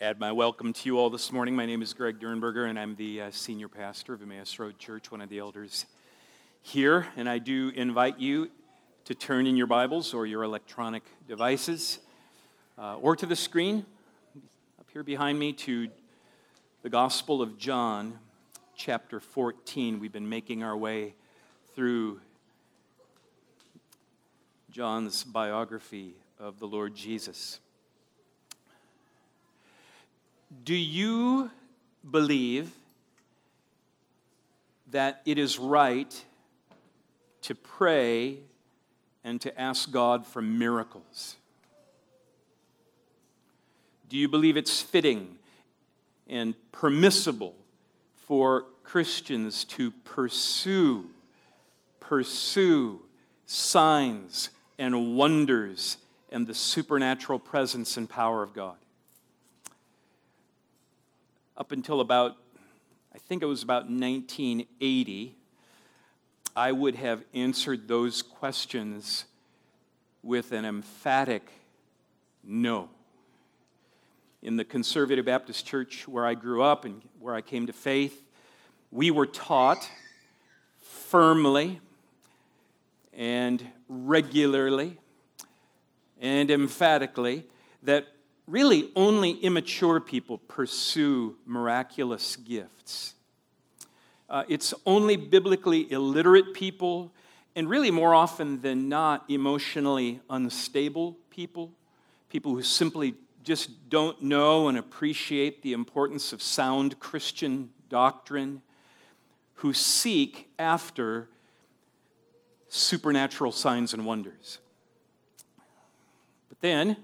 add my welcome to you all this morning. My name is Greg Dernberger, and I'm the uh, senior pastor of Emmaus Road Church, one of the elders here. And I do invite you to turn in your Bibles or your electronic devices uh, or to the screen up here behind me to the Gospel of John, chapter 14. We've been making our way through John's biography of the Lord Jesus. Do you believe that it is right to pray and to ask God for miracles? Do you believe it's fitting and permissible for Christians to pursue pursue signs and wonders and the supernatural presence and power of God? Up until about, I think it was about 1980, I would have answered those questions with an emphatic no. In the Conservative Baptist Church where I grew up and where I came to faith, we were taught firmly and regularly and emphatically that really only immature people pursue miraculous gifts. Uh, it's only biblically illiterate people, and really more often than not, emotionally unstable people, people who simply just don't know and appreciate the importance of sound Christian doctrine, who seek after supernatural signs and wonders. But then,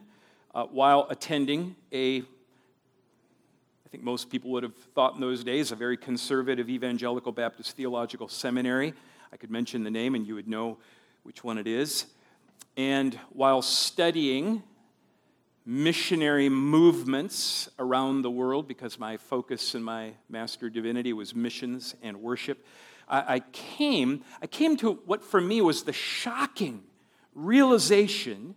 uh, while attending a, I think most people would have thought in those days, a very conservative evangelical Baptist theological seminary. I could mention the name and you would know which one it is. And while studying missionary movements around the world, because my focus in my Master Divinity was missions and worship, I, I came, I came to what for me was the shocking realization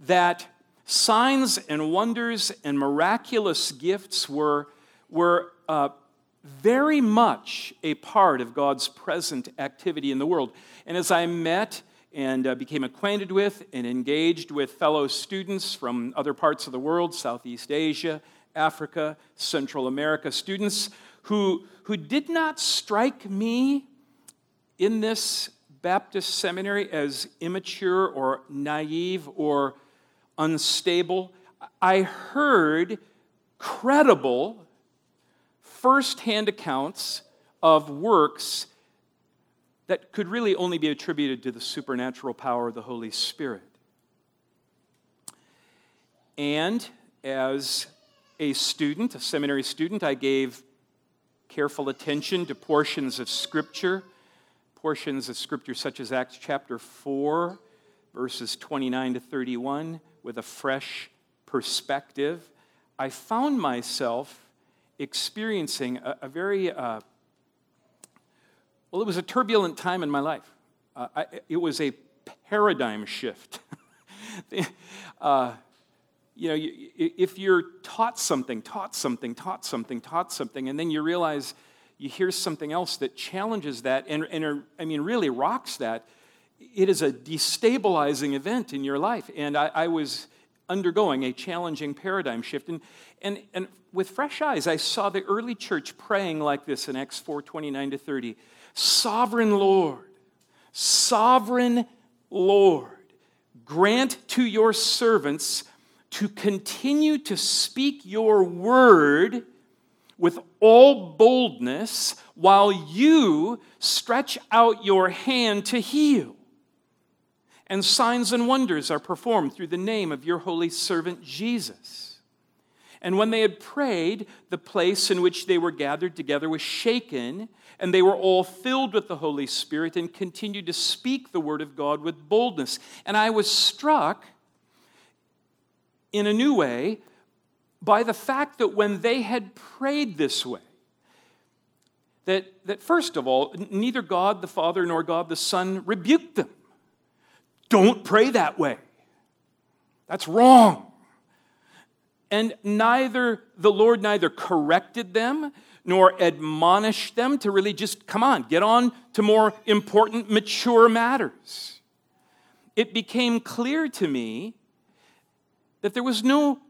that signs and wonders and miraculous gifts were, were uh, very much a part of God's present activity in the world. And as I met and uh, became acquainted with and engaged with fellow students from other parts of the world, Southeast Asia, Africa, Central America, students who, who did not strike me in this Baptist seminary as immature or naive or unstable. I heard credible firsthand accounts of works that could really only be attributed to the supernatural power of the Holy Spirit. And as a student, a seminary student, I gave careful attention to portions of Scripture, portions of Scripture such as Acts chapter 4, verses 29 to 31, with a fresh perspective, I found myself experiencing a, a very, uh, well, it was a turbulent time in my life. Uh, I, it was a paradigm shift. uh, you know, if you're taught something, taught something, taught something, taught something, and then you realize you hear something else that challenges that and, and I mean, really rocks that, it is a destabilizing event in your life. And I, I was undergoing a challenging paradigm shift. And, and, and with fresh eyes, I saw the early church praying like this in Acts 4 29 to 30 Sovereign Lord, sovereign Lord, grant to your servants to continue to speak your word with all boldness while you stretch out your hand to heal and signs and wonders are performed through the name of your holy servant Jesus. And when they had prayed, the place in which they were gathered together was shaken, and they were all filled with the Holy Spirit and continued to speak the word of God with boldness. And I was struck in a new way by the fact that when they had prayed this way, that, that first of all, neither God the Father nor God the Son rebuked them. Don't pray that way. That's wrong. And neither the Lord neither corrected them nor admonished them to really just come on, get on to more important, mature matters. It became clear to me that there was no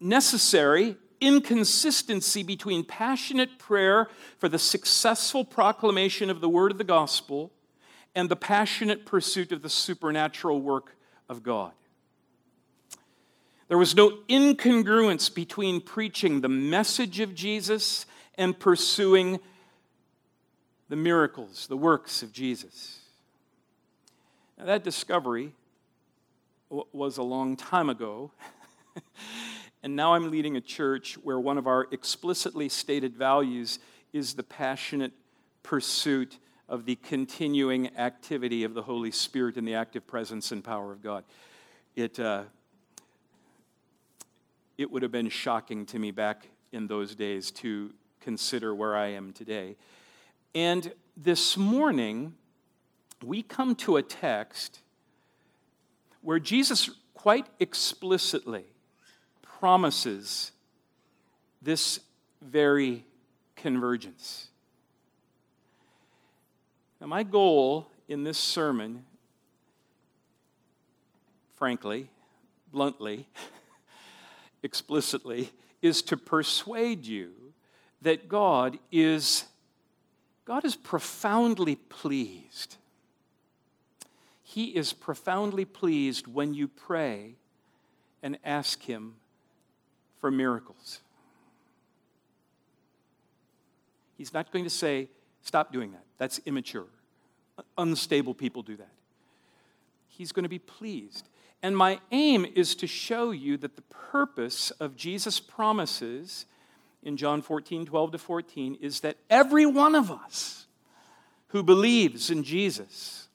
necessary inconsistency between passionate prayer for the successful proclamation of the word of the gospel and the passionate pursuit of the supernatural work of God. There was no incongruence between preaching the message of Jesus and pursuing the miracles, the works of Jesus. Now, that discovery was a long time ago. and now I'm leading a church where one of our explicitly stated values is the passionate pursuit of the continuing activity of the Holy Spirit in the active presence and power of God. It, uh, it would have been shocking to me back in those days to consider where I am today. And this morning, we come to a text where Jesus quite explicitly promises this very convergence. Now, my goal in this sermon, frankly, bluntly, explicitly, is to persuade you that God is God is profoundly pleased. He is profoundly pleased when you pray and ask him for miracles. He's not going to say, stop doing that. That's immature. Unstable people do that. He's going to be pleased. And my aim is to show you that the purpose of Jesus' promises in John 14, 12 to 14 is that every one of us who believes in Jesus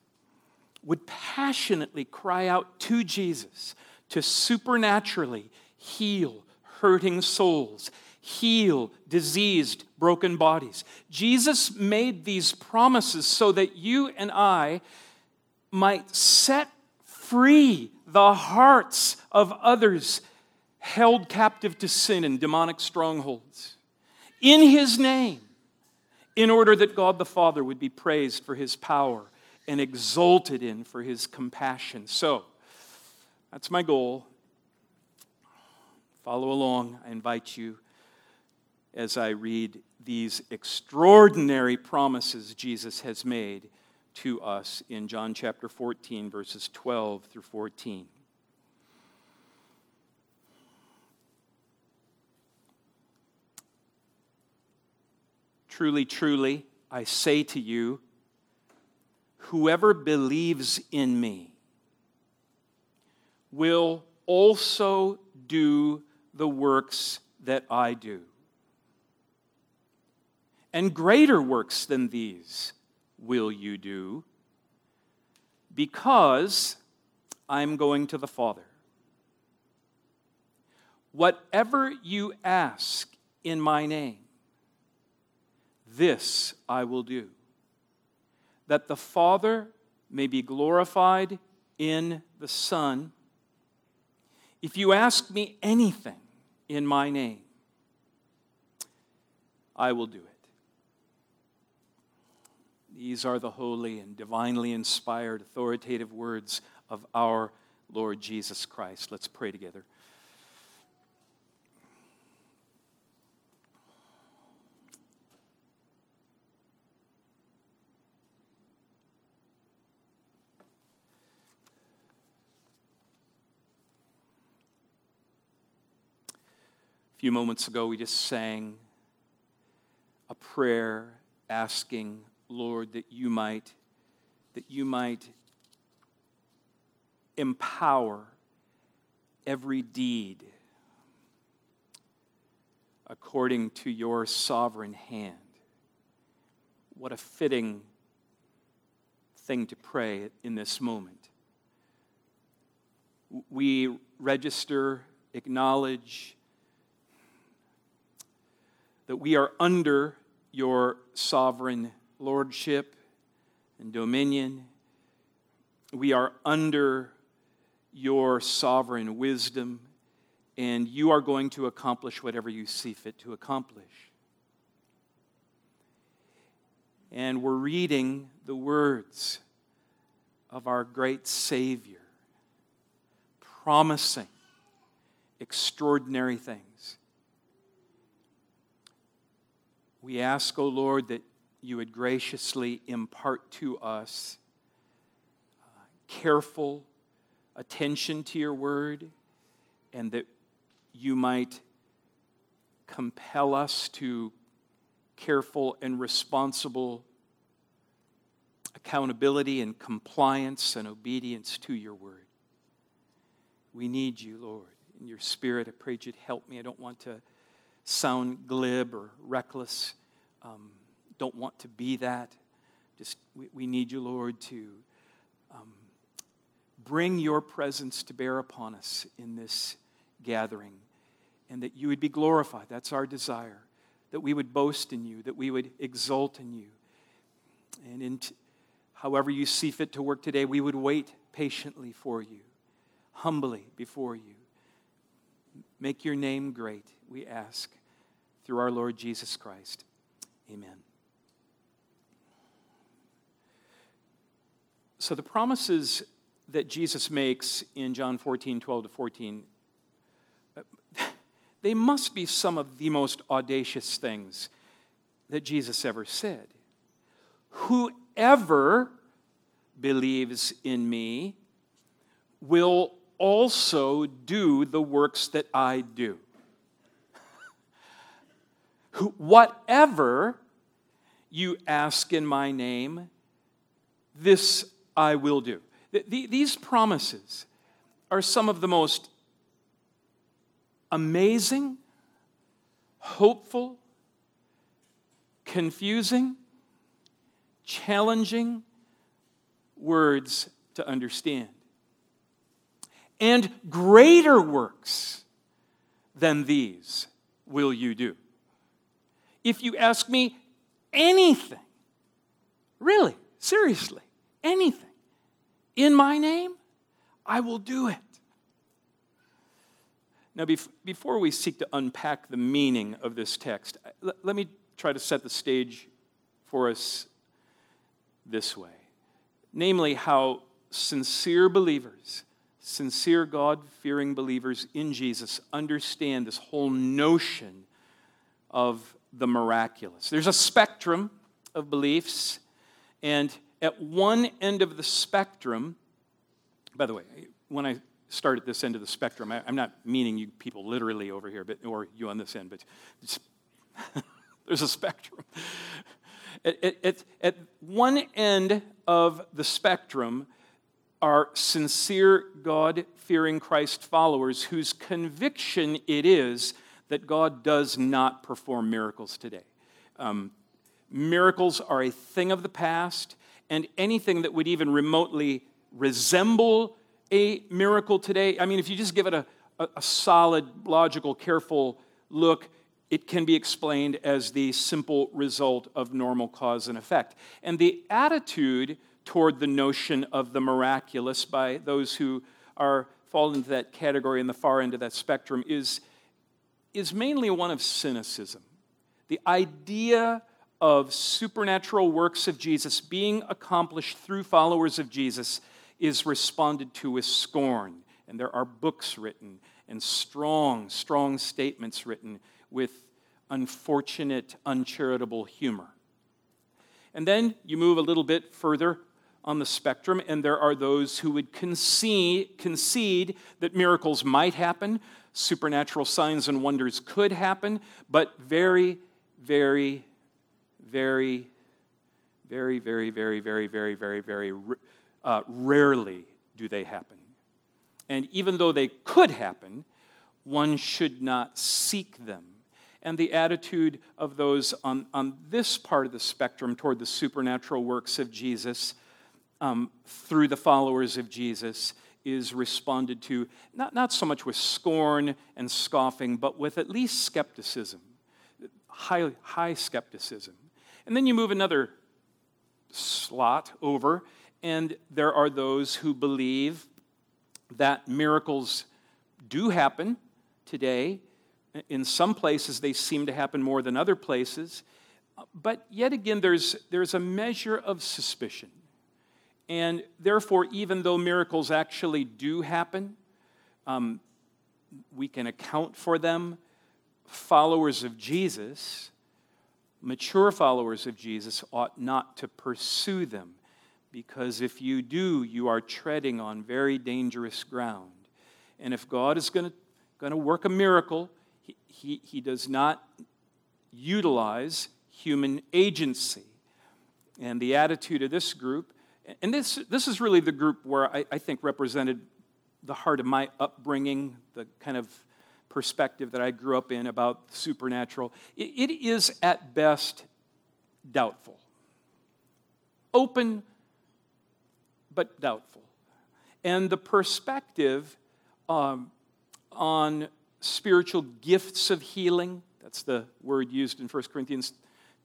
would passionately cry out to Jesus to supernaturally heal hurting souls, heal diseased, broken bodies. Jesus made these promises so that you and I might set free the hearts of others held captive to sin and demonic strongholds in his name in order that God the Father would be praised for his power and exalted in for his compassion. So, that's my goal. Follow along. I invite you as I read these extraordinary promises Jesus has made to us in John chapter 14, verses 12 through 14. Truly, truly, I say to you, whoever believes in me will also do the works that I do. And greater works than these will you do, because I'm going to the Father. Whatever you ask in my name, this I will do, that the Father may be glorified in the Son. If you ask me anything in my name, I will do it. These are the holy and divinely inspired, authoritative words of our Lord Jesus Christ. Let's pray together. A few moments ago, we just sang a prayer asking, Lord, that you might, that you might empower every deed according to your sovereign hand. What a fitting thing to pray in this moment. We register, acknowledge, that we are under your sovereign lordship and dominion. We are under your sovereign wisdom and you are going to accomplish whatever you see fit to accomplish. And we're reading the words of our great Savior, promising extraordinary things. We ask, O oh Lord, that you would graciously impart to us uh, careful attention to your word and that you might compel us to careful and responsible accountability and compliance and obedience to your word. We need you, Lord. In your spirit, I pray you'd help me. I don't want to sound glib or reckless. Um, don't want to be that. Just we, we need you, Lord, to um, bring your presence to bear upon us in this gathering and that you would be glorified. That's our desire. That we would boast in you, that we would exult in you. And in t- however you see fit to work today, we would wait patiently for you, humbly before you. Make your name great, we ask, through our Lord Jesus Christ. Amen. So, the promises that Jesus makes in John 14, 12 to 14, they must be some of the most audacious things that Jesus ever said. Whoever believes in me will also do the works that I do. Whatever you ask in my name, this I will do. These promises are some of the most amazing, hopeful, confusing, challenging words to understand. And greater works than these will you do. If you ask me anything, really, seriously, anything, in my name, I will do it. Now, before we seek to unpack the meaning of this text, let me try to set the stage for us this way namely, how sincere believers, sincere God fearing believers in Jesus, understand this whole notion of the miraculous. There's a spectrum of beliefs, and at one end of the spectrum, by the way, when I start at this end of the spectrum, I, am not meaning you people literally over here, but, or you on this end, but there's a spectrum. At, at, at one end of the spectrum are sincere God fearing Christ followers whose conviction it is that God does not perform miracles today. Um, miracles are a thing of the past and anything that would even remotely resemble a miracle today, I mean, if you just give it a, a, a solid, logical, careful look, it can be explained as the simple result of normal cause and effect. And the attitude toward the notion of the miraculous by those who are fall into that category in the far end of that spectrum is, is mainly one of cynicism. The idea of supernatural works of Jesus being accomplished through followers of Jesus is responded to with scorn. And there are books written and strong, strong statements written with unfortunate, uncharitable humor. And then you move a little bit further on the spectrum, and there are those who would concede, concede that miracles might happen, supernatural signs and wonders could happen, but very, very, very, very, very, very, very, very, very, very uh, rarely do they happen. And even though they could happen, one should not seek them. And the attitude of those on, on this part of the spectrum toward the supernatural works of Jesus um, through the followers of Jesus is responded to not, not so much with scorn and scoffing, but with at least skepticism, high, high skepticism. And then you move another slot over, and there are those who believe that miracles do happen, today. In some places, they seem to happen more than other places. But yet again, there's, there's a measure of suspicion. And therefore, even though miracles actually do happen, um, we can account for them. Followers of Jesus, mature followers of Jesus, ought not to pursue them because if you do, you are treading on very dangerous ground. And if God is going to work a miracle, he, he, he does not utilize human agency. And the attitude of this group, and this, this is really the group where I, I think represented the heart of my upbringing, the kind of perspective that I grew up in about supernatural. it, it is at best doubtful. Open, but doubtful. And the perspective um, on spiritual gifts of healing, that's the word used in 1 Corinthians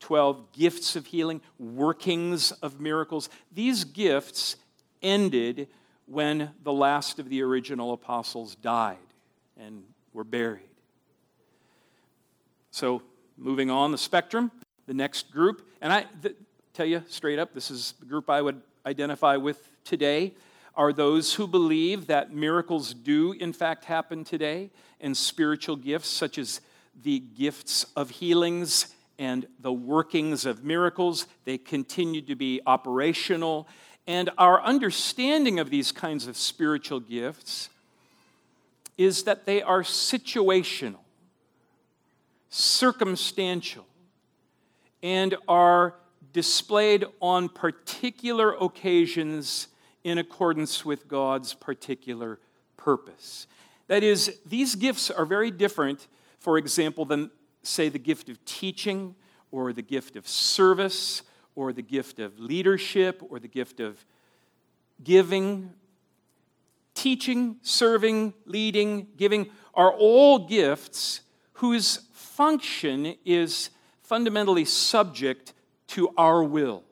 12, gifts of healing, workings of miracles. These gifts ended when the last of the original apostles died and were buried. So, moving on the spectrum, the next group, and I th- tell you straight up, this is the group I would identify with today, are those who believe that miracles do, in fact, happen today, and spiritual gifts, such as the gifts of healings and the workings of miracles, they continue to be operational. And our understanding of these kinds of spiritual gifts is that they are situational, circumstantial, and are displayed on particular occasions in accordance with God's particular purpose. That is, these gifts are very different, for example, than, say, the gift of teaching or the gift of service or the gift of leadership or the gift of giving. Teaching, serving, leading, giving are all gifts whose function is fundamentally subject to our will.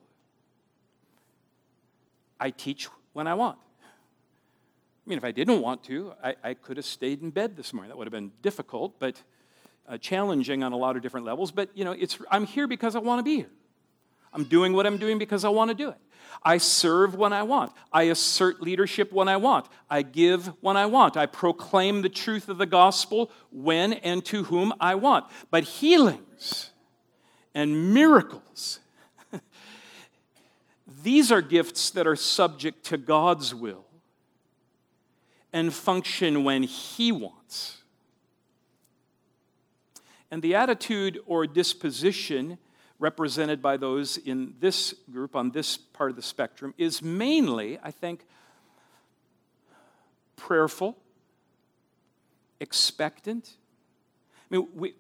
I teach when I want. I mean, if I didn't want to, I, I could have stayed in bed this morning. That would have been difficult, but uh, challenging on a lot of different levels. But, you know, it's, I'm here because I want to be here. I'm doing what I'm doing because I want to do it. I serve when I want. I assert leadership when I want. I give when I want. I proclaim the truth of the gospel when and to whom I want. But healings and miracles these are gifts that are subject to God's will and function when He wants. And the attitude or disposition represented by those in this group, on this part of the spectrum, is mainly, I think, prayerful, expectant. I mean, we,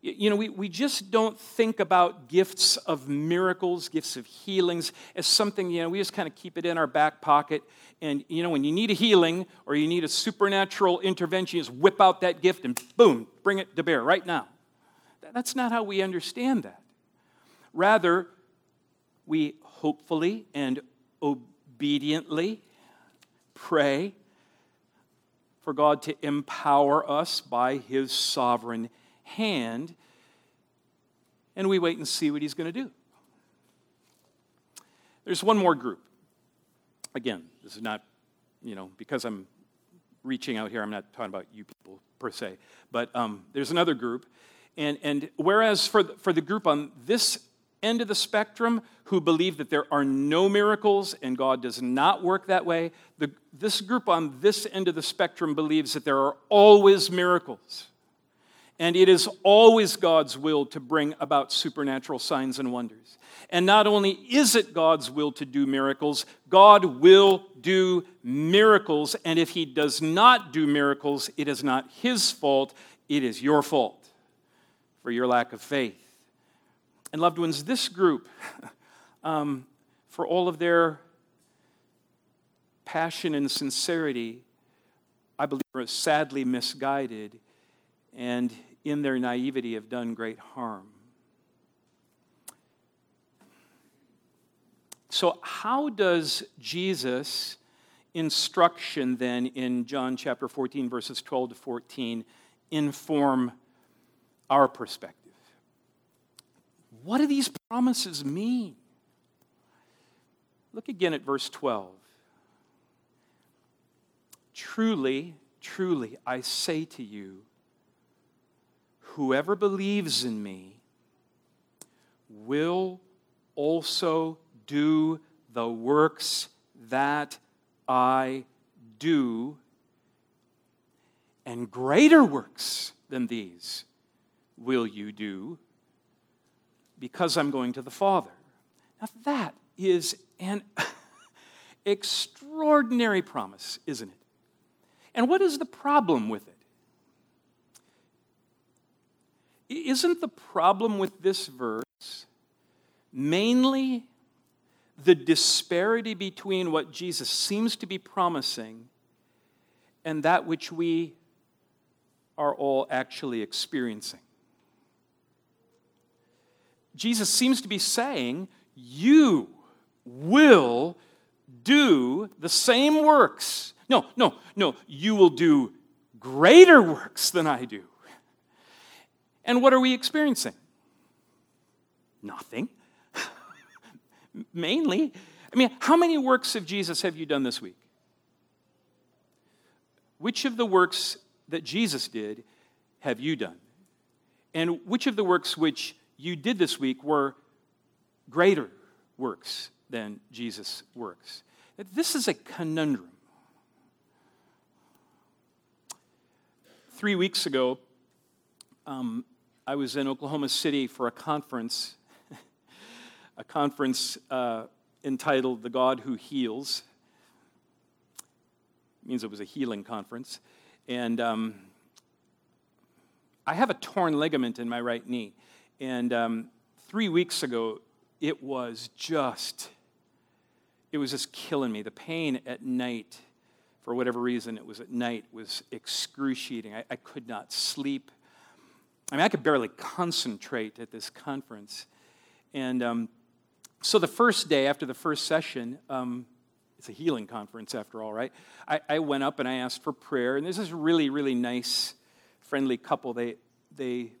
you know, we, we just don't think about gifts of miracles, gifts of healings as something, you know, we just kind of keep it in our back pocket. And, you know, when you need a healing or you need a supernatural intervention, you just whip out that gift and boom, bring it to bear right now. That's not how we understand that. Rather, we hopefully and obediently pray for God to empower us by His sovereign hand, and we wait and see what he's going to do. There's one more group. Again, this is not, you know, because I'm reaching out here, I'm not talking about you people per se, but um, there's another group. And, and whereas for the, for the group on this end of the spectrum who believe that there are no miracles and God does not work that way, the, this group on this end of the spectrum believes that there are always miracles. And it is always God's will to bring about supernatural signs and wonders. And not only is it God's will to do miracles, God will do miracles. And if He does not do miracles, it is not His fault, it is your fault for your lack of faith. And, loved ones, this group, um, for all of their passion and sincerity, I believe are sadly misguided. And in their naivety, have done great harm. So, how does Jesus' instruction then in John chapter 14, verses 12 to 14, inform our perspective. What do these promises mean? Look again at verse 12. Truly, truly, I say to you, whoever believes in me will also do the works that I do, and greater works than these will you do, because I'm going to the Father. Now, that is an extraordinary promise, isn't it? And what is the problem with it? Isn't the problem with this verse mainly the disparity between what Jesus seems to be promising and that which we are all actually experiencing. Jesus seems to be saying, You will do the same works. No, no, no, you will do greater works than I do. And what are we experiencing? Nothing mainly. I mean, how many works of Jesus have you done this week? Which of the works that Jesus did have you done? And which of the works which you did this week were greater works than Jesus' works? This is a conundrum. Three weeks ago, um, I was in Oklahoma City for a conference a conference uh, entitled The God Who Heals. It means it was a healing conference. And um, I have a torn ligament in my right knee. And um, three weeks ago, it was just, it was just killing me. The pain at night, for whatever reason, it was at night, was excruciating. I, I could not sleep. I mean, I could barely concentrate at this conference. And um, so the first day after the first session, um, it's a healing conference after all, right? I, I, went up and I asked for prayer, and this is really, really nice, friendly couple. They they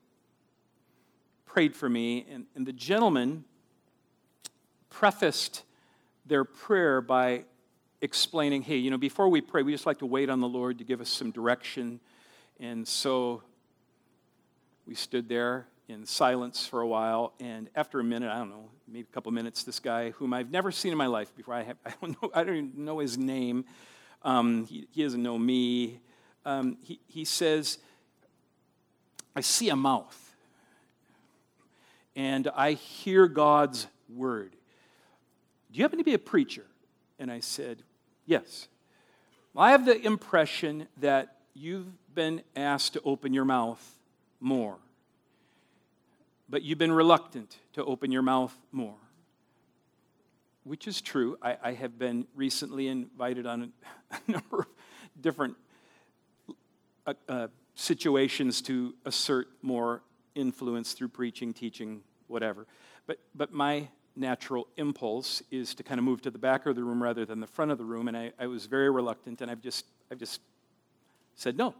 prayed for me, and, and the gentleman prefaced their prayer by explaining, hey, you know, before we pray, we just like to wait on the Lord to give us some direction. And so we stood there in silence for a while, and after a minute, I don't know, maybe a couple minutes, this guy whom I've never seen in my life before, I, have, I don't know, I don't even know his name, um, he, he, doesn't know me. Um, he, he says, I see a mouth, and I hear God's word. Do you happen to be a preacher? And I said, Yes. Well, I have the impression that you've been asked to open your mouth more but you've been reluctant to open your mouth more. Which is true. I, I have been recently invited on a, a number of different uh, uh, situations to assert more influence through preaching, teaching, whatever. But, but my natural impulse is to kind of move to the back of the room rather than the front of the room, and I, I was very reluctant, and I've just, I've just said no.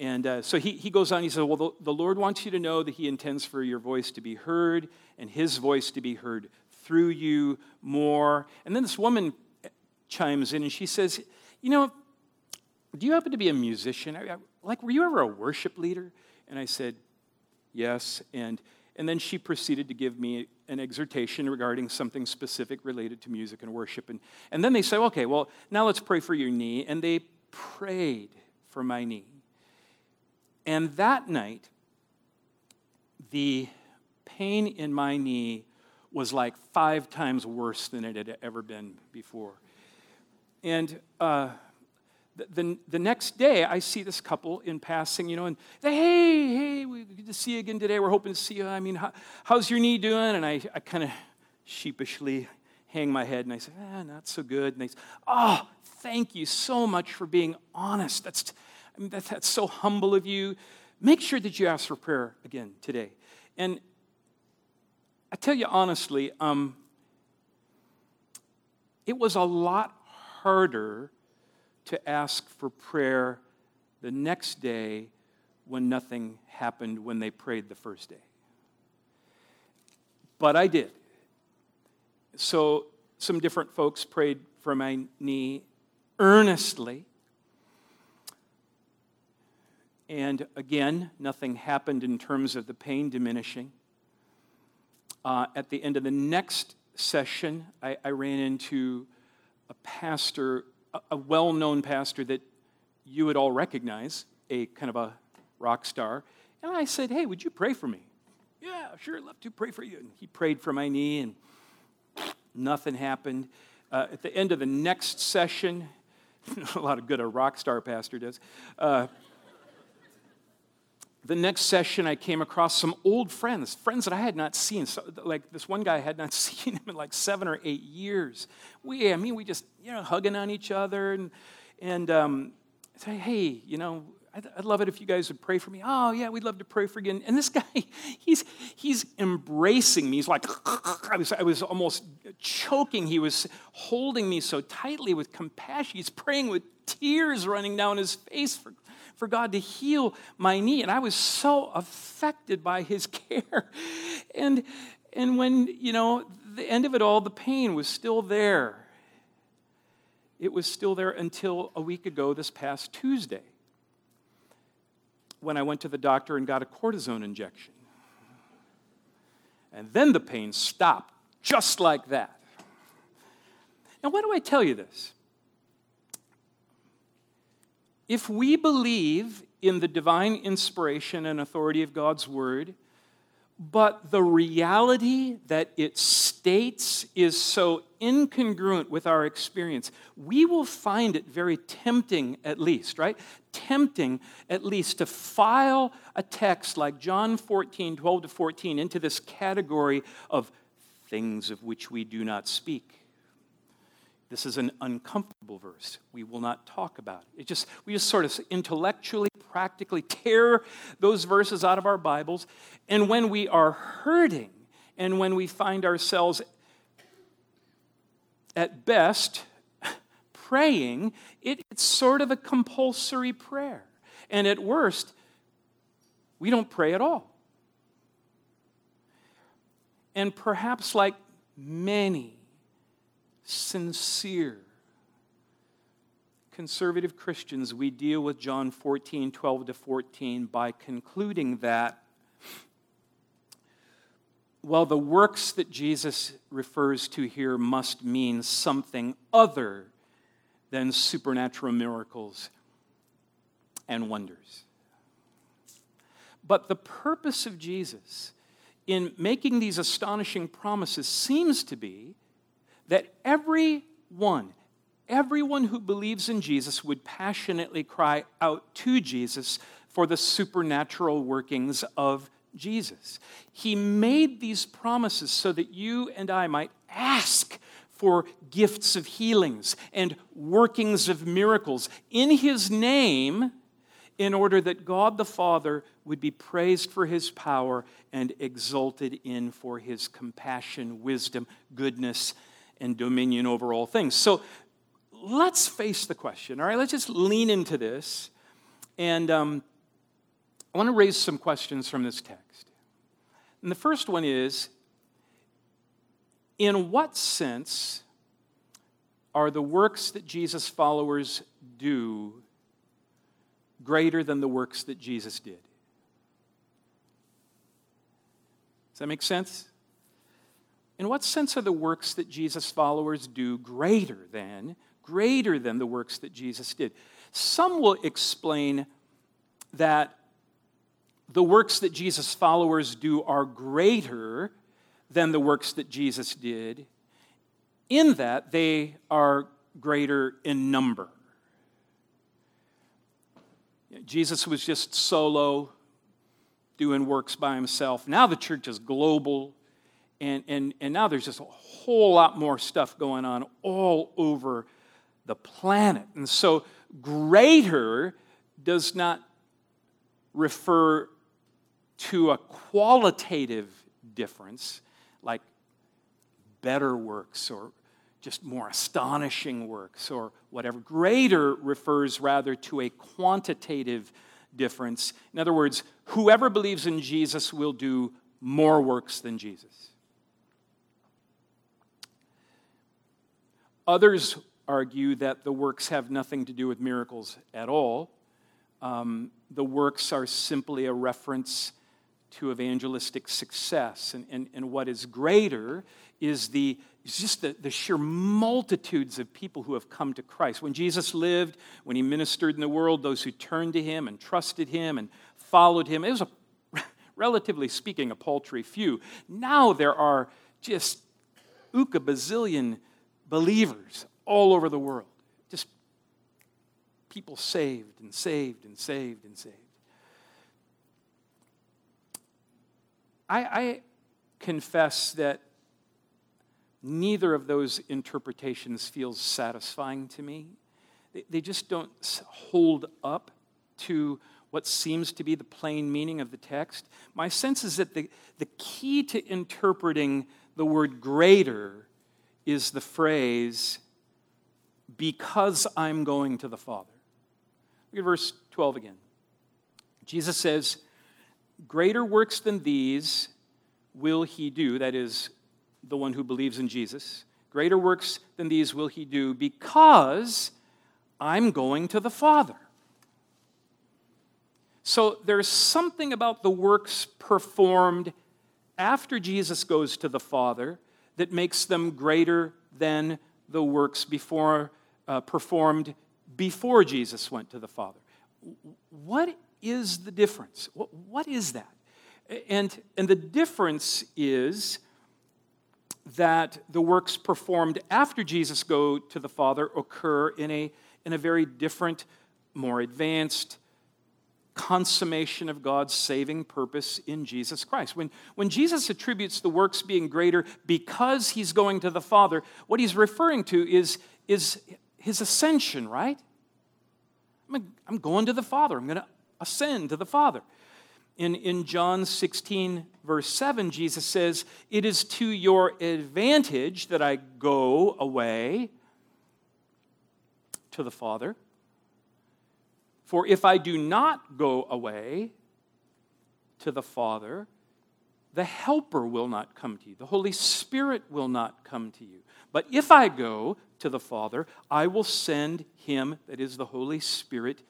And uh, so he, he goes on, he says, Well, the, the Lord wants you to know that he intends for your voice to be heard and his voice to be heard through you more. And then this woman chimes in and she says, You know, do you happen to be a musician? Like, were you ever a worship leader? And I said, Yes. And, and then she proceeded to give me an exhortation regarding something specific related to music and worship. And, and then they say, Okay, well, now let's pray for your knee. And they prayed for my knee. And that night, the pain in my knee was like five times worse than it had ever been before. And uh, the, the, the, next day, I see this couple in passing, you know, and they, hey, hey, we good to see you again today. We're hoping to see you. I mean, how, how's your knee doing? And I, I kind of sheepishly hang my head and I say, ah, not so good. And they say, oh, thank you so much for being honest. That's, I mean, that, that's so humble of you. Make sure that you ask for prayer again today. And I tell you honestly, um, it was a lot harder to ask for prayer the next day when nothing happened when they prayed the first day. But I did. So some different folks prayed for my knee earnestly. And again, nothing happened in terms of the pain diminishing. Uh, at the end of the next session, I, I ran into a pastor, a, well known pastor that you would all recognize, a kind of a rock star. And I said, Hey, would you pray for me? Yeah, sure, love to pray for you. And he prayed for my knee, and nothing happened. Uh, at the end of the next session, a lot of good a rock star pastor does. Uh, the next session, I came across some old friends, friends that I had not seen. So, like this one guy, I had not seen him in like seven or eight years. We, I mean, we just, you know, hugging on each other and, and um, say, hey, you know, I'd, I'd, love it if you guys would pray for me. Oh, yeah, we'd love to pray for you. And this guy, he's, he's embracing me. He's like, I was, I was almost choking. He was holding me so tightly with compassion. He's praying with tears running down his face for for God to heal my knee. And I was so affected by his care. And, and when, you know, the end of it all, the pain was still there. It was still there until a week ago, this past Tuesday, when I went to the doctor and got a cortisone injection. And then the pain stopped, just like that. Now, why do I tell you this? If we believe in the divine inspiration and authority of God's word, but the reality that it states is so incongruent with our experience, we will find it very tempting, at least, right? Tempting, at least, to file a text like John 14, 12 to 14 into this category of things of which we do not speak. This is an uncomfortable verse. We will not talk about it. it just, we just sort of intellectually, practically tear those verses out of our Bibles. And when we are hurting and when we find ourselves at best praying, it, it's sort of a compulsory prayer. And at worst, we don't pray at all. And perhaps, like many sincere. Conservative Christians, we deal with John 14, 12 to 14 by concluding that while the works that Jesus refers to here must mean something other than supernatural miracles and wonders. But the purpose of Jesus in making these astonishing promises seems to be that everyone, everyone who believes in Jesus would passionately cry out to Jesus for the supernatural workings of Jesus. He made these promises so that you and I might ask for gifts of healings and workings of miracles in His name in order that God the Father would be praised for His power and exalted in for His compassion, wisdom, goodness, and dominion over all things. So let's face the question, all right? Let's just lean into this. And um, I want to raise some questions from this text. And the first one is In what sense are the works that Jesus' followers do greater than the works that Jesus did? Does that make sense? In what sense are the works that Jesus' followers do greater than, greater than the works that Jesus did? Some will explain that the works that Jesus' followers do are greater than the works that Jesus did, in that they are greater in number. Jesus was just solo, doing works by himself. Now the church is global and, and, and now there's just a whole lot more stuff going on all over the planet. And so, greater does not refer to a qualitative difference, like better works or just more astonishing works or whatever. Greater refers rather to a quantitative difference. In other words, whoever believes in Jesus will do more works than Jesus. Others argue that the works have nothing to do with miracles at all. Um, the works are simply a reference to evangelistic success. And, and, and what is greater is the just the, the sheer multitudes of people who have come to Christ. When Jesus lived, when he ministered in the world, those who turned to him and trusted him and followed him, it was a relatively speaking a paltry few. Now there are just uka bazillion believers all over the world. Just people saved and saved and saved and saved. I, I confess that neither of those interpretations feels satisfying to me. They, they just don't hold up to what seems to be the plain meaning of the text. My sense is that the, the key to interpreting the word greater is the phrase, because I'm going to the Father. Look at verse 12 again. Jesus says, Greater works than these will he do, that is, the one who believes in Jesus. Greater works than these will he do because I'm going to the Father. So there's something about the works performed after Jesus goes to the Father that makes them greater than the works before, uh, performed before Jesus went to the Father. What is the difference? what, what is that? And, and the difference is that the works performed after Jesus go to the Father occur in a, in a very different, more advanced consummation of God's saving purpose in Jesus Christ. When, when Jesus attributes the works being greater because he's going to the Father, what he's referring to is, is his ascension, right? I'm, going to the Father. I'm going to ascend to the Father. In, in John 16, verse 7, Jesus says, It is to your advantage that I go away to the Father. For if I do not go away to the Father, the Helper will not come to you. The Holy Spirit will not come to you. But if I go to the Father, I will send him, that is the Holy Spirit,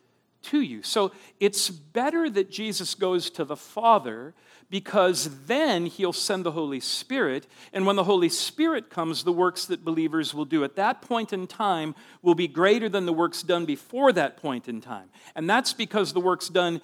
to you. So it's better that Jesus goes to the Father because then he'll send the Holy Spirit. And when the Holy Spirit comes, the works that believers will do at that point in time will be greater than the works done before that point in time. And that's because the works done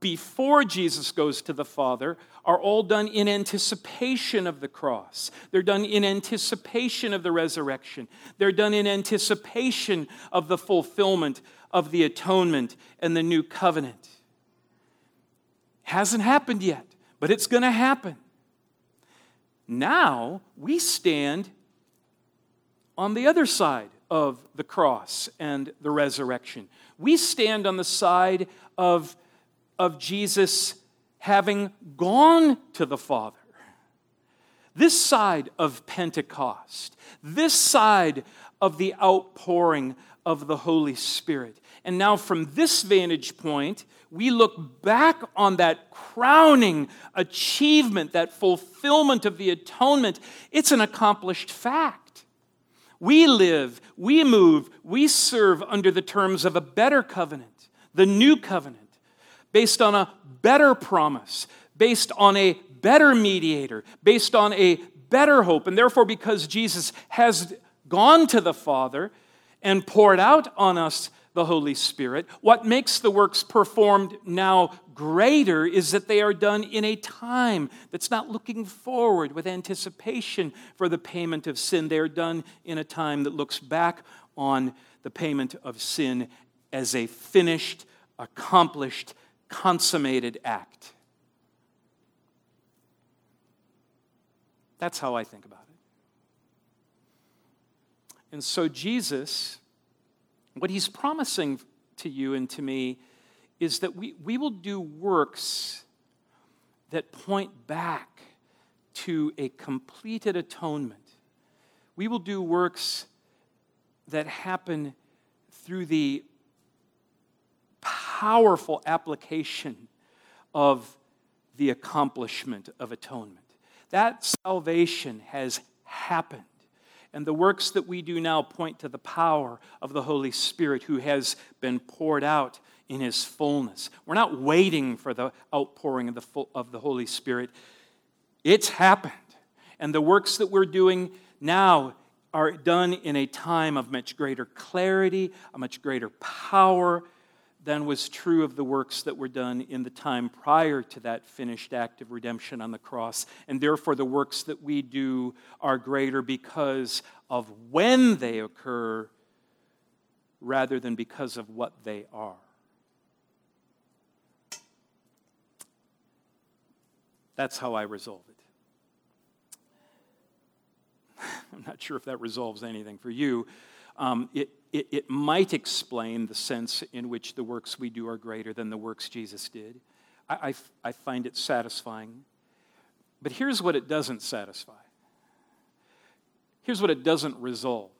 before Jesus goes to the Father are all done in anticipation of the cross. They're done in anticipation of the resurrection. They're done in anticipation of the fulfillment of the atonement and the new covenant. Hasn't happened yet, but it's going to happen. Now we stand on the other side of the cross and the resurrection. We stand on the side of, of Jesus having gone to the Father. This side of Pentecost, this side of the outpouring of the Holy Spirit. And now, from this vantage point, we look back on that crowning achievement, that fulfillment of the atonement. It's an accomplished fact. We live, we move, we serve under the terms of a better covenant, the new covenant, based on a better promise, based on a better mediator, based on a better hope. And therefore, because Jesus has gone to the Father and poured out on us the Holy Spirit. What makes the works performed now greater is that they are done in a time that's not looking forward with anticipation for the payment of sin. They are done in a time that looks back on the payment of sin as a finished, accomplished, consummated act. That's how I think about it. And so Jesus what he's promising to you and to me is that we, we will do works that point back to a completed atonement. We will do works that happen through the powerful application of the accomplishment of atonement. That salvation has happened. And the works that we do now point to the power of the Holy Spirit who has been poured out in his fullness. We're not waiting for the outpouring of the, full, of the Holy Spirit, it's happened. And the works that we're doing now are done in a time of much greater clarity, a much greater power than was true of the works that were done in the time prior to that finished act of redemption on the cross. And therefore, the works that we do are greater because of when they occur rather than because of what they are. That's how I resolve it. I'm not sure if that resolves anything for you. Um, it, it, it might explain the sense in which the works we do are greater than the works Jesus did. I, I, I find it satisfying. But here's what it doesn't satisfy. Here's what it doesn't resolve.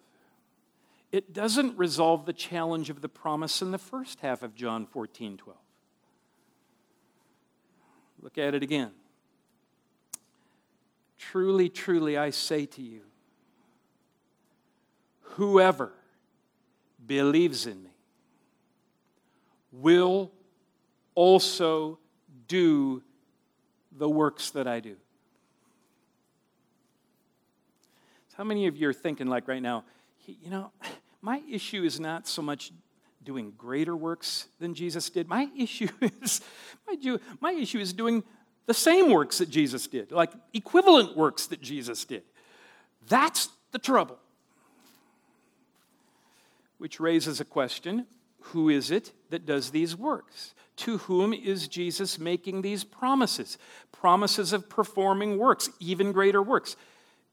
It doesn't resolve the challenge of the promise in the first half of John 14 12. Look at it again. Truly, truly, I say to you, whoever believes in me will also do the works that I do. So how many of you are thinking, like right now, you know, my issue is not so much doing greater works than Jesus did. My issue is my, my issue is doing the same works that Jesus did, like equivalent works that Jesus did. That's the trouble which raises a question who is it that does these works? To whom is Jesus making these promises? Promises of performing works, even greater works.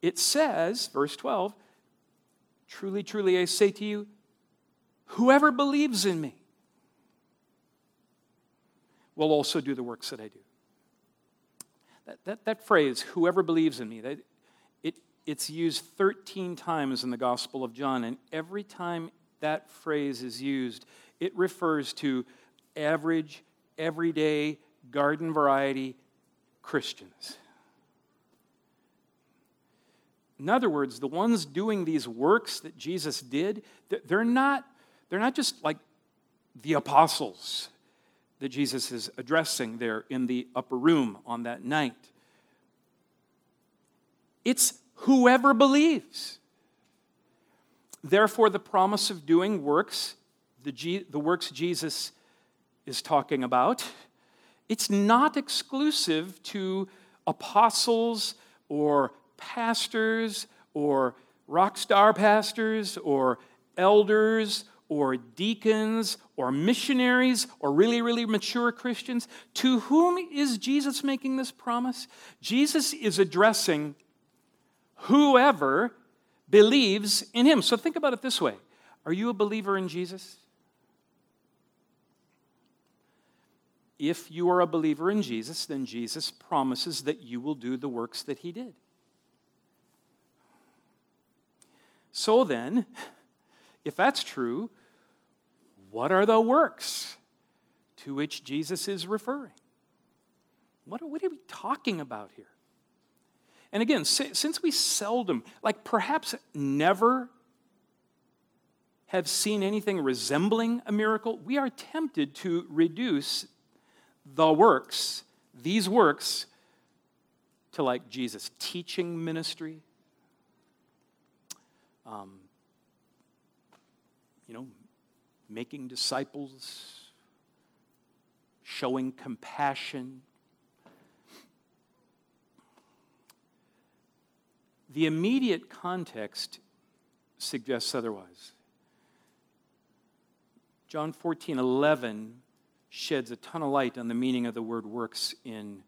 It says, verse 12, Truly, truly, I say to you, whoever believes in me will also do the works that I do. That, that, that phrase, whoever believes in me, that, it, it's used 13 times in the Gospel of John, and every time that phrase is used, it refers to average, everyday, garden variety Christians. In other words, the ones doing these works that Jesus did, they're not, they're not just like the apostles that Jesus is addressing there in the upper room on that night. It's whoever believes. Therefore, the promise of doing works, the, G, the works Jesus is talking about, it's not exclusive to apostles or pastors or rock star pastors or elders or deacons or missionaries or really, really mature Christians. To whom is Jesus making this promise? Jesus is addressing whoever believes in him. So think about it this way Are you a believer in Jesus? If you are a believer in Jesus, then Jesus promises that you will do the works that he did. So then, if that's true, what are the works to which Jesus is referring? What are, what are we talking about here? And again, since we seldom, like perhaps never, have seen anything resembling a miracle, we are tempted to reduce the works, these works, to like Jesus' teaching ministry. Um, you know, making disciples, showing compassion, The immediate context suggests otherwise. John 14, 11 sheds a ton of light on the meaning of the word works in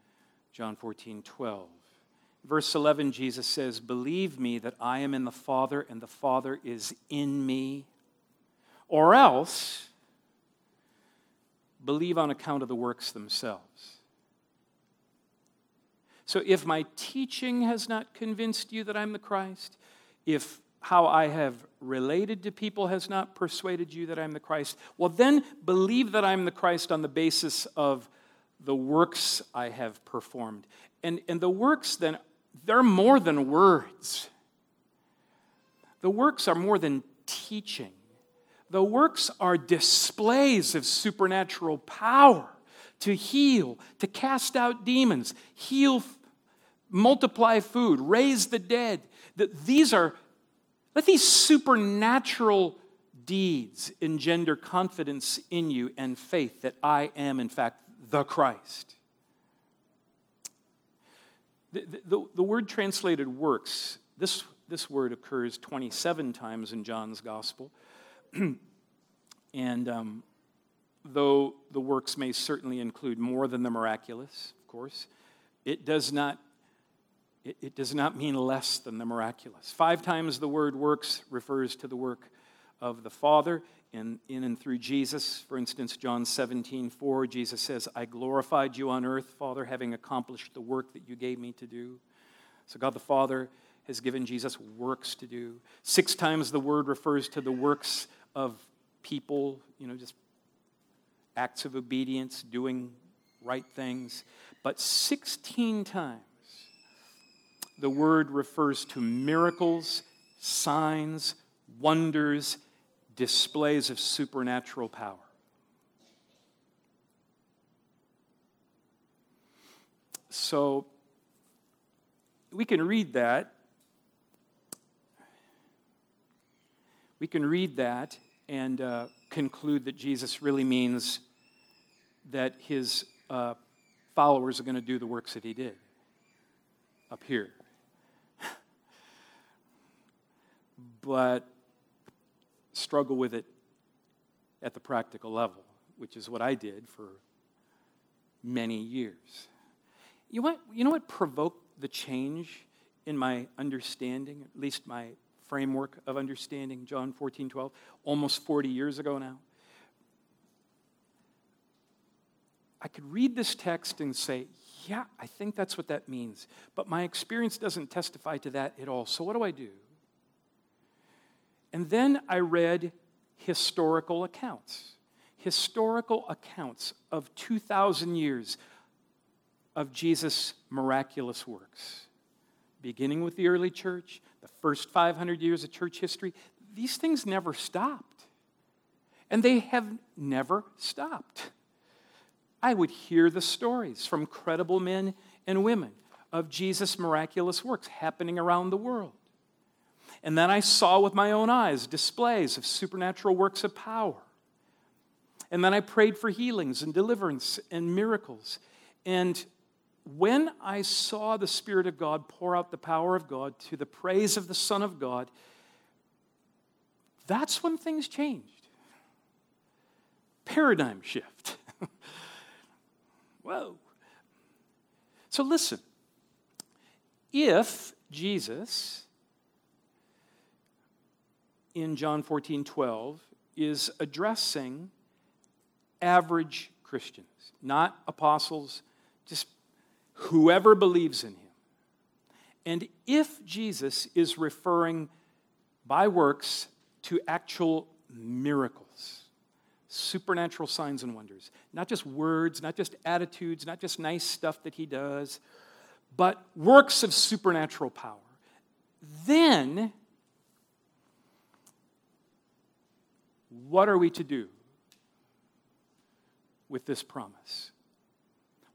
John 14, 12. Verse 11, Jesus says, Believe me that I am in the Father and the Father is in me, or else believe on account of the works themselves. So if my teaching has not convinced you that I'm the Christ, if how I have related to people has not persuaded you that I'm the Christ, well, then believe that I'm the Christ on the basis of the works I have performed. And, and the works, then, they're more than words. The works are more than teaching. The works are displays of supernatural power to heal, to cast out demons, heal, multiply food, raise the dead. That these are let these supernatural deeds engender confidence in you and faith that I am, in fact, the Christ. The, the, the, word translated works, this, this word occurs 27 times in John's gospel. and um, though the works may certainly include more than the miraculous, of course, it does not it, it does not mean less than the miraculous. Five times the word works refers to the work of the Father in, in and through Jesus. For instance, John 17, 4, Jesus says, I glorified you on earth, Father, having accomplished the work that you gave me to do. So God the Father has given Jesus works to do. Six times the word refers to the works of people, you know, just acts of obedience, doing right things. But 16 times the word refers to miracles, signs, wonders, displays of supernatural power. So we can read that. We can read that and uh, conclude that Jesus really means that his uh, followers are going to do the works that he did up here. But struggle with it at the practical level, which is what I did for many years. You, know what, you know what provoked the change in my understanding, at least my framework of understanding John 14, 12, almost 40 years ago now? I could read this text and say, yeah, I think that's what that means. But my experience doesn't testify to that at all. So what do I do? And then I read historical accounts, historical accounts of 2,000 years of Jesus' miraculous works, beginning with the early church, the first 500 years of church history. These things never stopped, and they have never stopped. I would hear the stories from credible men and women of Jesus' miraculous works happening around the world. And then I saw with my own eyes displays of supernatural works of power. And then I prayed for healings and deliverance and miracles. And when I saw the Spirit of God pour out the power of God to the praise of the Son of God, that's when things changed. Paradigm shift. Whoa. So listen if Jesus in John 14 12 is addressing average Christians, not apostles, just whoever believes in him. And if Jesus is referring by works to actual miracles, supernatural signs and wonders, not just words, not just attitudes, not just nice stuff that he does, but works of supernatural power, then What are we to do with this promise?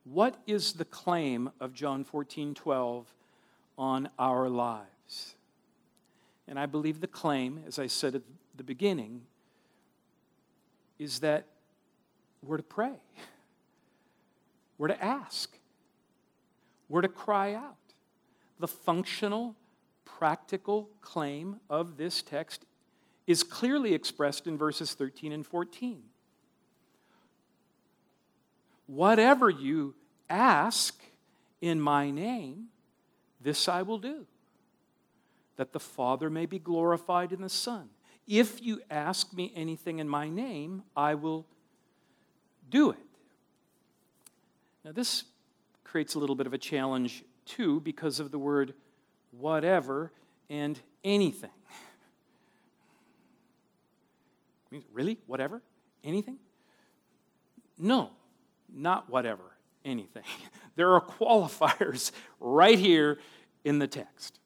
What is the claim of John 14 12 on our lives? And I believe the claim, as I said at the beginning, is that we're to pray, we're to ask, we're to cry out. The functional, practical claim of this text is clearly expressed in verses 13 and 14. Whatever you ask in my name, this I will do, that the Father may be glorified in the Son. If you ask me anything in my name, I will do it. Now, this creates a little bit of a challenge, too, because of the word whatever and anything. Really? Whatever? Anything? No, not whatever, anything. There are qualifiers right here in the text.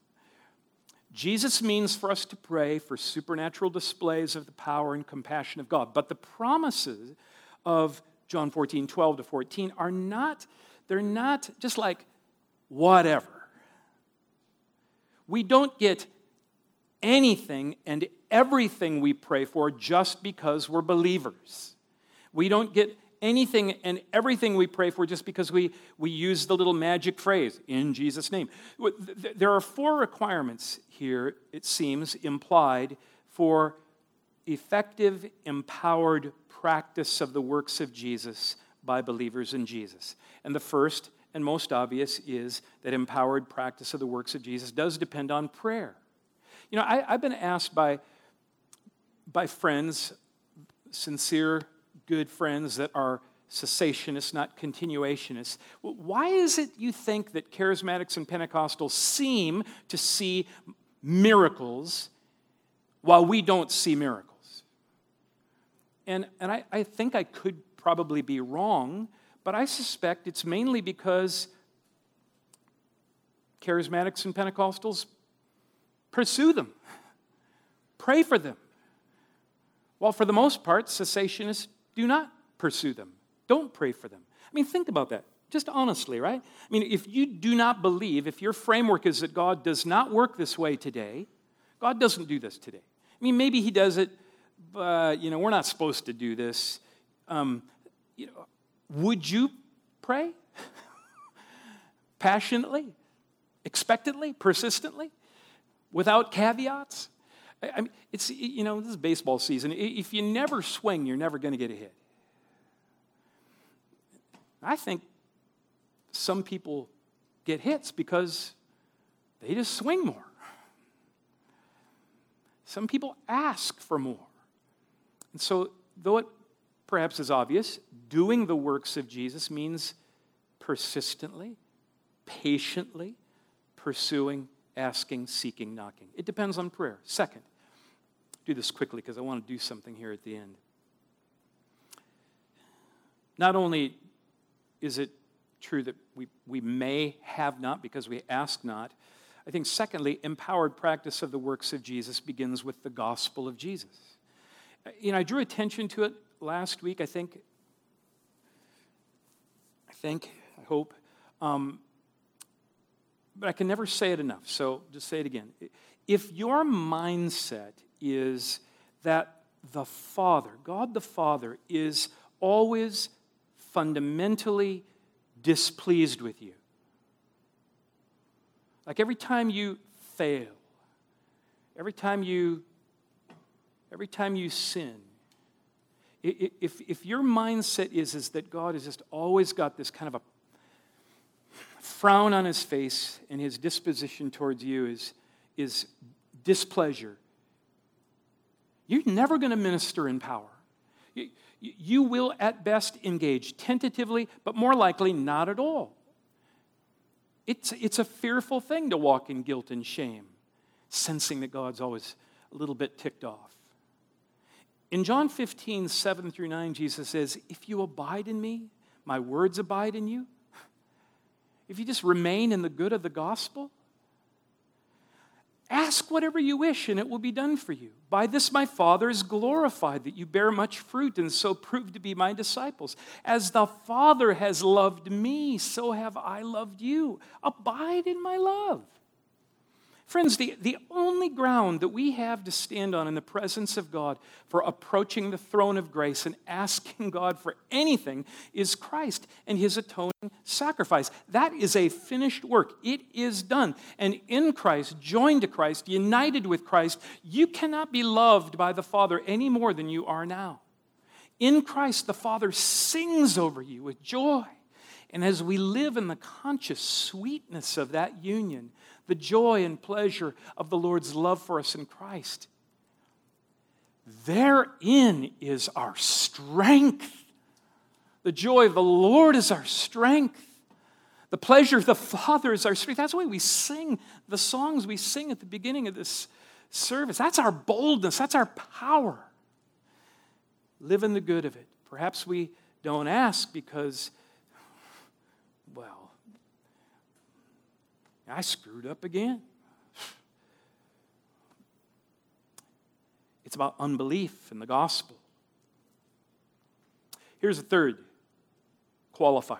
Jesus means for us to pray for supernatural displays of the power and compassion of God. But the promises of John 14, 12 to 14 are not, they're not just like whatever. We don't get anything and everything we pray for just because we're believers. We don't get anything and everything we pray for just because we, we use the little magic phrase, in Jesus' name. There are four requirements here, it seems, implied for effective, empowered practice of the works of Jesus by believers in Jesus. And the first and most obvious is that empowered practice of the works of Jesus does depend on prayer. You know, I, have been asked by, by friends, sincere, good friends that are cessationists, not continuationists. Why is it you think that charismatics and Pentecostals seem to see miracles while we don't see miracles? And, and I, I think I could probably be wrong, but I suspect it's mainly because charismatics and Pentecostals Pursue them, pray for them. While for the most part, cessationists do not pursue them, don't pray for them. I mean, think about that. Just honestly, right? I mean, if you do not believe, if your framework is that God does not work this way today, God doesn't do this today. I mean, maybe He does it, but, you know, we're not supposed to do this. Um, you know, would you pray? Passionately? Expectantly? Persistently? without caveats? I mean, it's, you know, this is baseball season. If you never swing, you're never going to get a hit. I think some people get hits because they just swing more. Some people ask for more. And so, though it perhaps is obvious, doing the works of Jesus means persistently, patiently pursuing asking, seeking, knocking. It depends on prayer. Second, do this quickly because I want to do something here at the end. Not only is it true that we, we may have not because we ask not, I think, secondly, empowered practice of the works of Jesus begins with the gospel of Jesus. You know, I drew attention to it last week, I think. I think, I hope. Um, but I can never say it enough, so just say it again. If your mindset is that the Father, God the Father, is always fundamentally displeased with you, like every time you fail, every time you every time you sin if, if your mindset is, is that god has just always got this kind of a frown on his face and his disposition towards you is, is displeasure, you're never going to minister in power. You, you will at best engage tentatively, but more likely not at all. It's, it's a fearful thing to walk in guilt and shame, sensing that God's always a little bit ticked off. In John 15, 7 through 9, Jesus says, If you abide in me, my words abide in you, if you just remain in the good of the gospel, ask whatever you wish and it will be done for you. By this my Father is glorified, that you bear much fruit and so prove to be my disciples. As the Father has loved me, so have I loved you. Abide in my love. Friends, the, the only ground that we have to stand on in the presence of God for approaching the throne of grace and asking God for anything is Christ and his atoning sacrifice. That is a finished work. It is done. And in Christ, joined to Christ, united with Christ, you cannot be loved by the Father any more than you are now. In Christ, the Father sings over you with joy. And as we live in the conscious sweetness of that union, the joy and pleasure of the Lord's love for us in Christ. Therein is our strength. The joy of the Lord is our strength. The pleasure of the Father is our strength. That's why we sing the songs we sing at the beginning of this service. That's our boldness, that's our power. live in the good of it. Perhaps we don't ask because, well, I screwed up again. It's about unbelief in the gospel. Here's a third qualifier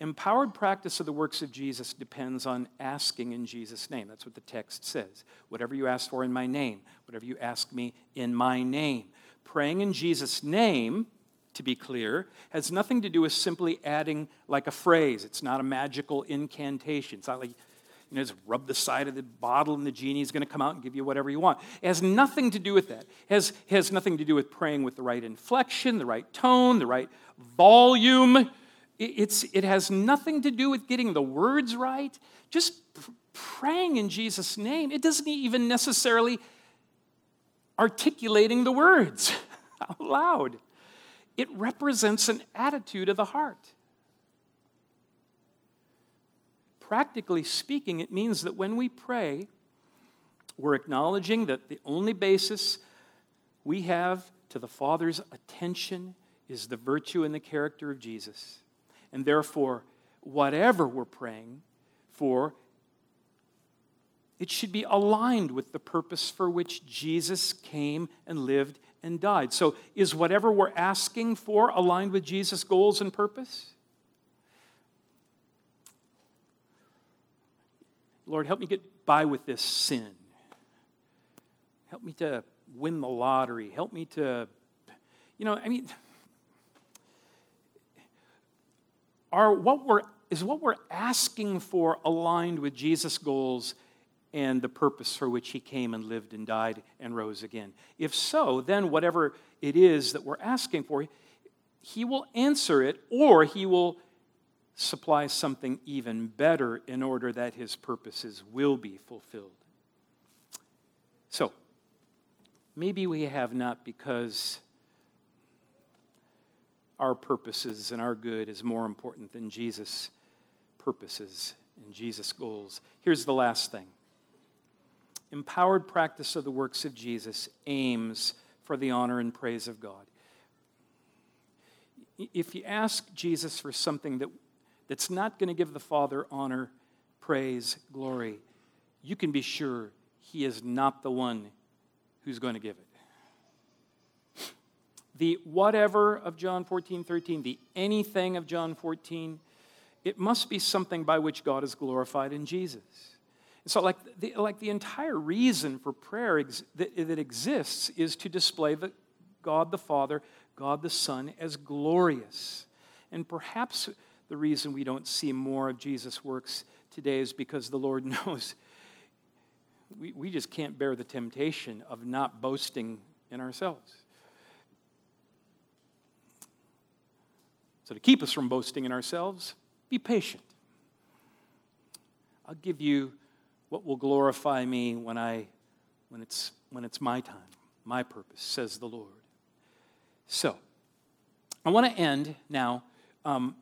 Empowered practice of the works of Jesus depends on asking in Jesus' name. That's what the text says. Whatever you ask for in my name, whatever you ask me in my name. Praying in Jesus' name, to be clear, has nothing to do with simply adding like a phrase. It's not a magical incantation. It's not like, you know, just rub the side of the bottle and the genie is going to come out and give you whatever you want. It has nothing to do with that. It has, it has nothing to do with praying with the right inflection, the right tone, the right volume it's, it has nothing to do with getting the words right, just praying in Jesus' name. It doesn't even necessarily articulating the words out loud. It represents an attitude of the heart. Practically speaking, it means that when we pray, we're acknowledging that the only basis we have to the Father's attention is the virtue and the character of Jesus. And therefore, whatever we're praying for, it should be aligned with the purpose for which Jesus came and lived and died. So, is whatever we're asking for aligned with Jesus' goals and purpose? Lord, help me get by with this sin. Help me to win the lottery. Help me to, you know, I mean, are what we're, is what we're asking for aligned with Jesus' goals and the purpose for which he came and lived and died and rose again? If so, then whatever it is that we're asking for, he will answer it or he will supply something even better in order that his purposes will be fulfilled. So, maybe we have not because our purposes and our good is more important than Jesus' purposes and Jesus' goals. Here's the last thing empowered practice of the works of Jesus aims for the honor and praise of God. If you ask Jesus for something that, that's not going to give the Father honor, praise, glory, you can be sure he is not the one who's going to give it the whatever of John 14, 13, the anything of John 14, it must be something by which God is glorified in Jesus. So, like the, like the entire reason for prayer ex- that, that exists is to display the, God the Father, God the Son as glorious. And perhaps the reason we don't see more of Jesus' works today is because the Lord knows we, we just can't bear the temptation of not boasting in ourselves. So, to keep us from boasting in ourselves, be patient. I'll give you what will glorify me when, I, when, it's, when it's my time, my purpose, says the Lord. So, I want to end now um,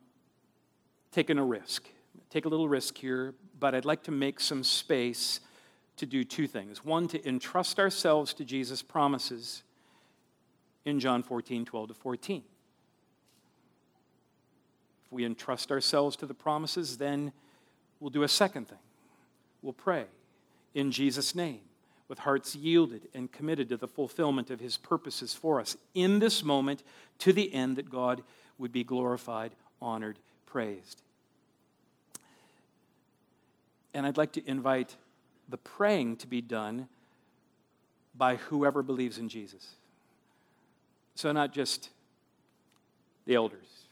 taking a risk. Take a little risk here, but I'd like to make some space to do two things. One, to entrust ourselves to Jesus' promises in John 14, 12 to 14. If we entrust ourselves to the promises, then we'll do a second thing. We'll pray in Jesus' name with hearts yielded and committed to the fulfillment of his purposes for us in this moment to the end that God would be glorified, honored, praised. And I'd like to invite the praying to be done by whoever believes in Jesus. So, not just the elders,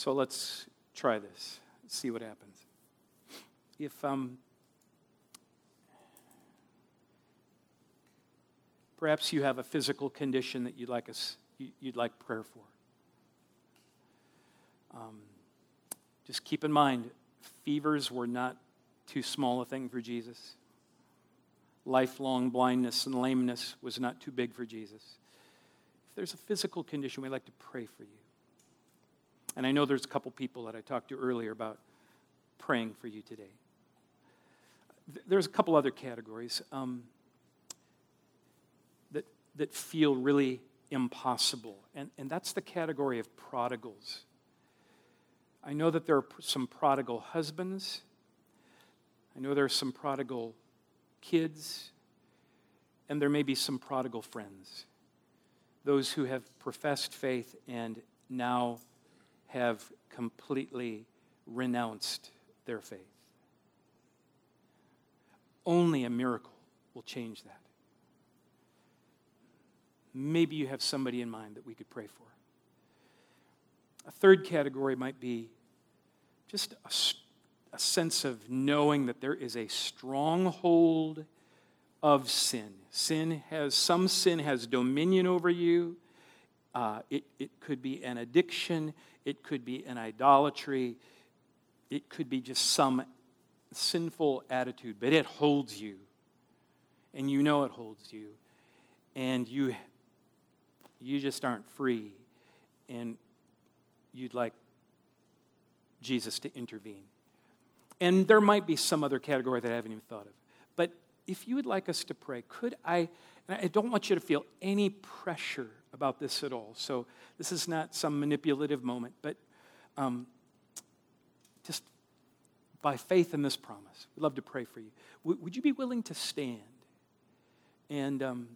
So let's try this, see what happens. If um, perhaps you have a physical condition that you'd like us, you'd like prayer for, um, just keep in mind, fevers were not too small a thing for Jesus. Lifelong blindness and lameness was not too big for Jesus. If there's a physical condition, we'd like to pray for you. And I know there's a couple people that I talked to earlier about praying for you today. there's a couple other categories um, that, that feel really impossible, and, and that's the category of prodigals. I know that there are some prodigal husbands, I know there are some prodigal kids, and there may be some prodigal friends. Those who have professed faith and now have completely renounced their faith. Only a miracle will change that. Maybe you have somebody in mind that we could pray for. A third category might be just a, a sense of knowing that there is a stronghold of sin. Sin has, some sin has dominion over you. Uh, it, it could be an addiction, it could be an idolatry, it could be just some sinful attitude, but it holds you. And you know it holds you. And you, you just aren't free. And you'd like Jesus to intervene. And there might be some other category that I haven't even thought of. But if you would like us to pray, could I, and I don't want you to feel any pressure about this at all. So this is not some manipulative moment, but um, just by faith in this promise, we'd love to pray for you. W- would you be willing to stand? And um,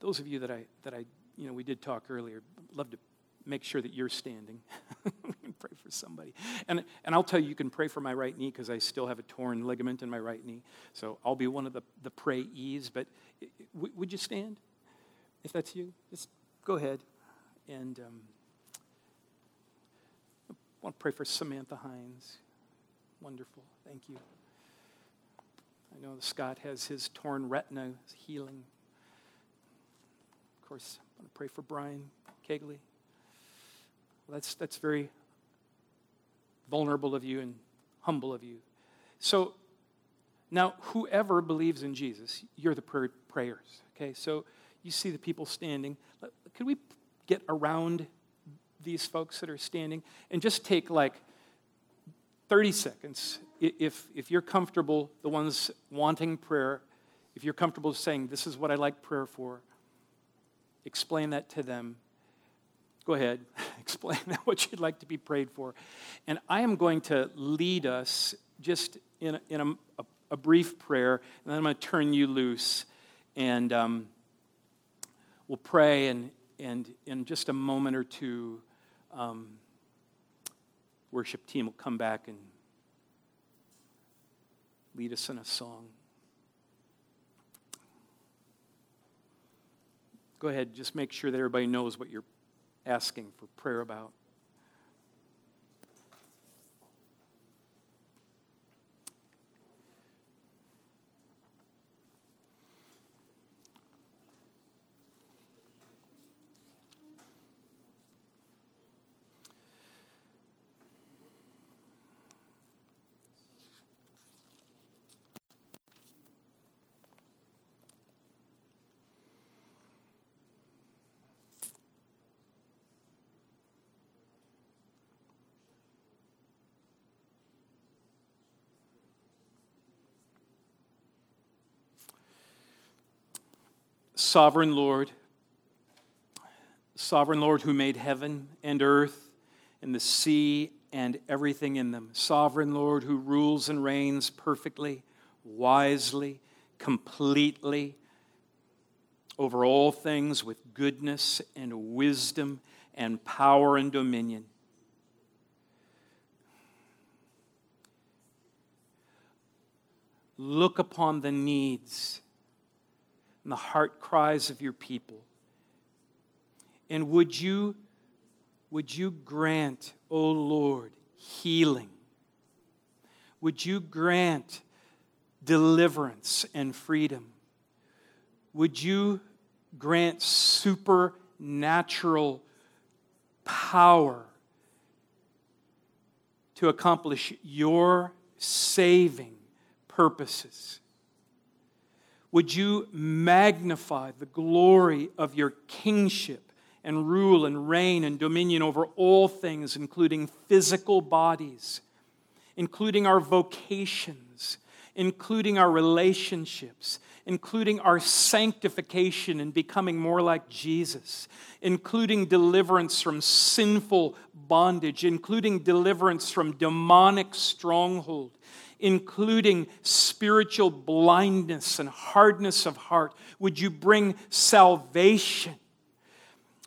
those of you that I, that I, you know, we did talk earlier, love to make sure that you're standing. we can pray for somebody. And, and I'll tell you, you can pray for my right knee because I still have a torn ligament in my right knee. So I'll be one of the, the prayees. But w- would you stand? If that's you, just go ahead. And um, I want to pray for Samantha Hines. Wonderful. Thank you. I know Scott has his torn retina healing. Of course, I want to pray for Brian Kegley. Well, that's, that's very vulnerable of you and humble of you. So now, whoever believes in Jesus, you're the prayers. Okay, so you see the people standing. Could we get around these folks that are standing and just take like 30 seconds? If, if you're comfortable, the ones wanting prayer, if you're comfortable saying, This is what I like prayer for, explain that to them Go ahead, explain what you'd like to be prayed for. And I am going to lead us just in a, in a, a, a brief prayer, and then I'm going to turn you loose. And um, we'll pray, and, and in just a moment or two, um, worship team will come back and lead us in a song. Go ahead, just make sure that everybody knows what you're asking for prayer about. Sovereign Lord, Sovereign Lord who made heaven and earth and the sea and everything in them. Sovereign Lord who rules and reigns perfectly, wisely, completely over all things with goodness and wisdom and power and dominion. Look upon the needs and the heart cries of your people. And would you, would you grant, O oh Lord, healing? Would you grant deliverance and freedom? Would you grant supernatural power to accomplish your saving purposes? Would you magnify the glory of your kingship and rule and reign and dominion over all things, including physical bodies, including our vocations, including our relationships, including our sanctification and becoming more like Jesus, including deliverance from sinful bondage, including deliverance from demonic stronghold, including spiritual blindness and hardness of heart. Would you bring salvation?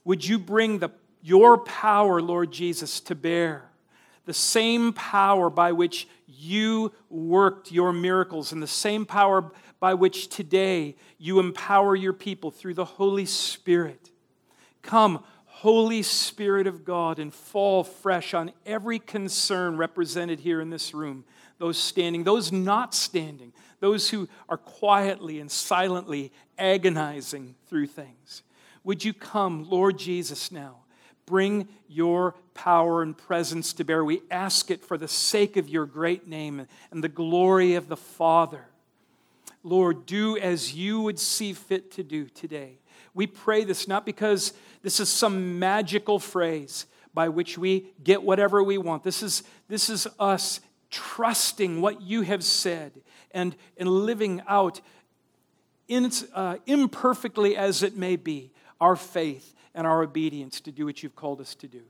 Would you bring the, your power, Lord Jesus, to bear? The same power by which you worked your miracles, and the same power by which today you empower your people through the Holy Spirit. Come, Holy Spirit of God, and fall fresh on every concern represented here in this room those standing, those not standing, those who are quietly and silently agonizing through things. Would you come, Lord Jesus, now? Bring your power and presence to bear. We ask it for the sake of your great name and the glory of the Father. Lord, do as you would see fit to do today. We pray this not because this is some magical phrase by which we get whatever we want. This is, this is us trusting what you have said and, and living out in, uh, imperfectly as it may be our faith and our obedience to do what you've called us to do.